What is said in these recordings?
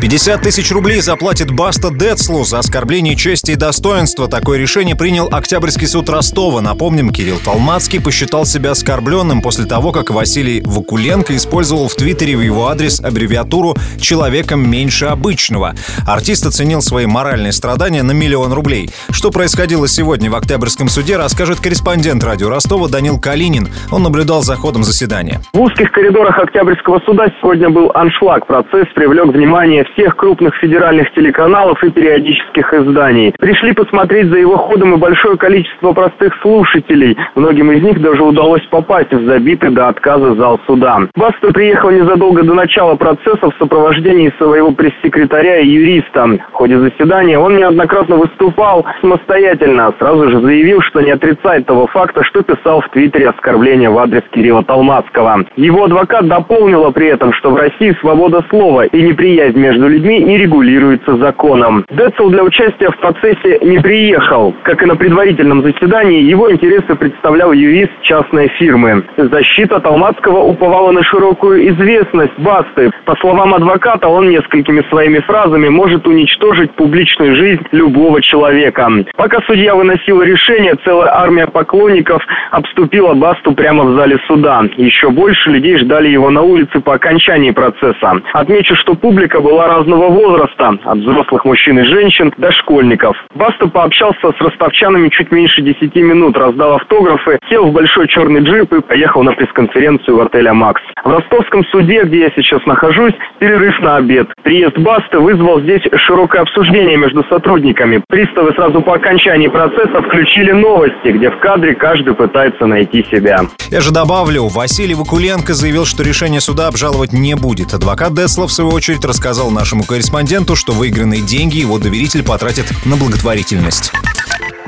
50 тысяч рублей заплатит Баста Децлу за оскорбление чести и достоинства. Такое решение принял Октябрьский суд Ростова. Напомним, Кирилл Толмацкий посчитал себя оскорбленным после того, как Василий Вакуленко использовал в Твиттере в его адрес аббревиатуру «человеком меньше обычного». Артист оценил свои моральные страдания на миллион рублей. Что происходило сегодня в Октябрьском суде, расскажет корреспондент радио Ростова Данил Калинин. Он наблюдал за ходом заседания. В узких коридорах Октябрьского суда сегодня был аншлаг. Процесс привлек внимание всех крупных федеральных телеканалов и периодических изданий. Пришли посмотреть за его ходом и большое количество простых слушателей. Многим из них даже удалось попасть в забитый до отказа зал суда. Баста приехал незадолго до начала процесса в сопровождении своего пресс-секретаря и юриста. В ходе заседания он неоднократно выступал самостоятельно, сразу же заявил, что не отрицает того факта, что писал в Твиттере оскорбления в адрес Кирилла Толмацкого. Его адвокат дополнила при этом, что в России свобода слова и неприязнь между между людьми не регулируется законом. Децл для участия в процессе не приехал. Как и на предварительном заседании, его интересы представлял юрист частной фирмы. Защита Талмацкого уповала на широкую известность Басты. По словам адвоката, он несколькими своими фразами может уничтожить публичную жизнь любого человека. Пока судья выносил решение, целая армия поклонников обступила Басту прямо в зале суда. Еще больше людей ждали его на улице по окончании процесса. Отмечу, что публика была разного возраста, от взрослых мужчин и женщин до школьников. Баста пообщался с ростовчанами чуть меньше 10 минут, раздал автографы, сел в большой черный джип и поехал на пресс-конференцию в отель «Амакс». В ростовском суде, где я сейчас нахожусь, перерыв на обед. Приезд Басты вызвал здесь широкое обсуждение между сотрудниками. Приставы сразу по окончании процесса включили новости, где в кадре каждый пытается найти себя. Я же добавлю, Василий Вакуленко заявил, что решение суда обжаловать не будет. Адвокат Децла, в свою очередь, рассказал нашему корреспонденту, что выигранные деньги его доверитель потратит на благотворительность.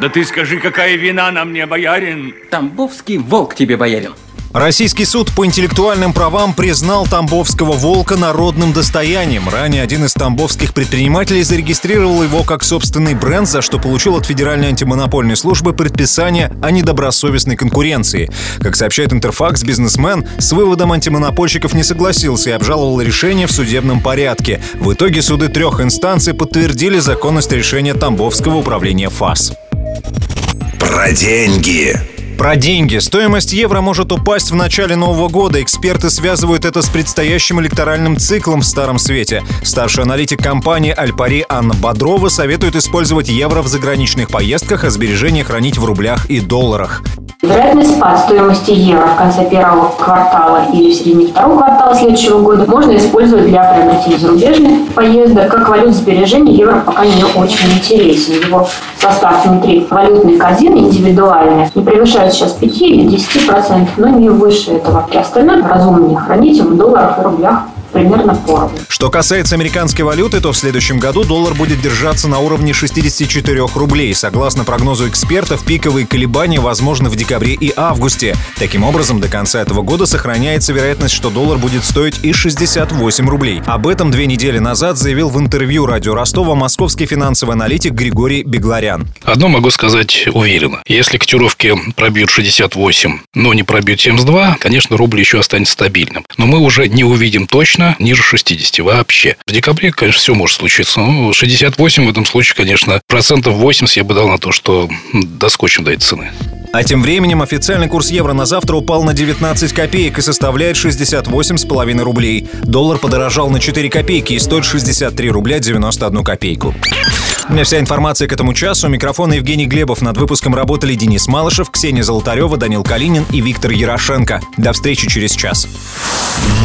Да ты скажи, какая вина на мне, боярин? Тамбовский волк тебе, боярин. Российский суд по интеллектуальным правам признал Тамбовского волка народным достоянием. Ранее один из тамбовских предпринимателей зарегистрировал его как собственный бренд, за что получил от Федеральной антимонопольной службы предписание о недобросовестной конкуренции. Как сообщает Интерфакс, бизнесмен с выводом антимонопольщиков не согласился и обжаловал решение в судебном порядке. В итоге суды трех инстанций подтвердили законность решения Тамбовского управления ФАС. Про деньги. Про деньги. Стоимость евро может упасть в начале Нового года. Эксперты связывают это с предстоящим электоральным циклом в Старом Свете. Старший аналитик компании «Альпари» Анна Бодрова советует использовать евро в заграничных поездках, а сбережения хранить в рублях и долларах. Вероятный спад стоимости евро в конце первого квартала или в середине второго квартала следующего года можно использовать для приобретения зарубежных поездок. Как валют сбережений евро пока не очень интересен. Его состав внутри валютных корзин индивидуальный не превышает сейчас 5 или 10%, но не выше этого. И остальное разумнее хранить в долларах и рублях примерно поровну. Что касается американской валюты, то в следующем году доллар будет держаться на уровне 64 рублей. Согласно прогнозу экспертов, пиковые колебания возможны в декабре и августе. Таким образом, до конца этого года сохраняется вероятность, что доллар будет стоить и 68 рублей. Об этом две недели назад заявил в интервью радио Ростова московский финансовый аналитик Григорий Бегларян. Одно могу сказать уверенно. Если котировки пробьют 68, но не пробьют 72, конечно, рубль еще останется стабильным. Но мы уже не увидим точно, ниже 60 вообще. В декабре, конечно, все может случиться. Ну, 68 в этом случае, конечно, процентов 80 я бы дал на то, что доскочим до этой цены. А тем временем официальный курс евро на завтра упал на 19 копеек и составляет 68,5 рублей. Доллар подорожал на 4 копейки и стоит 63 рубля 91 копейку. У меня вся информация к этому часу. Микрофон Евгений Глебов. Над выпуском работали Денис Малышев, Ксения Золотарева, Данил Калинин и Виктор Ярошенко. До встречи через час.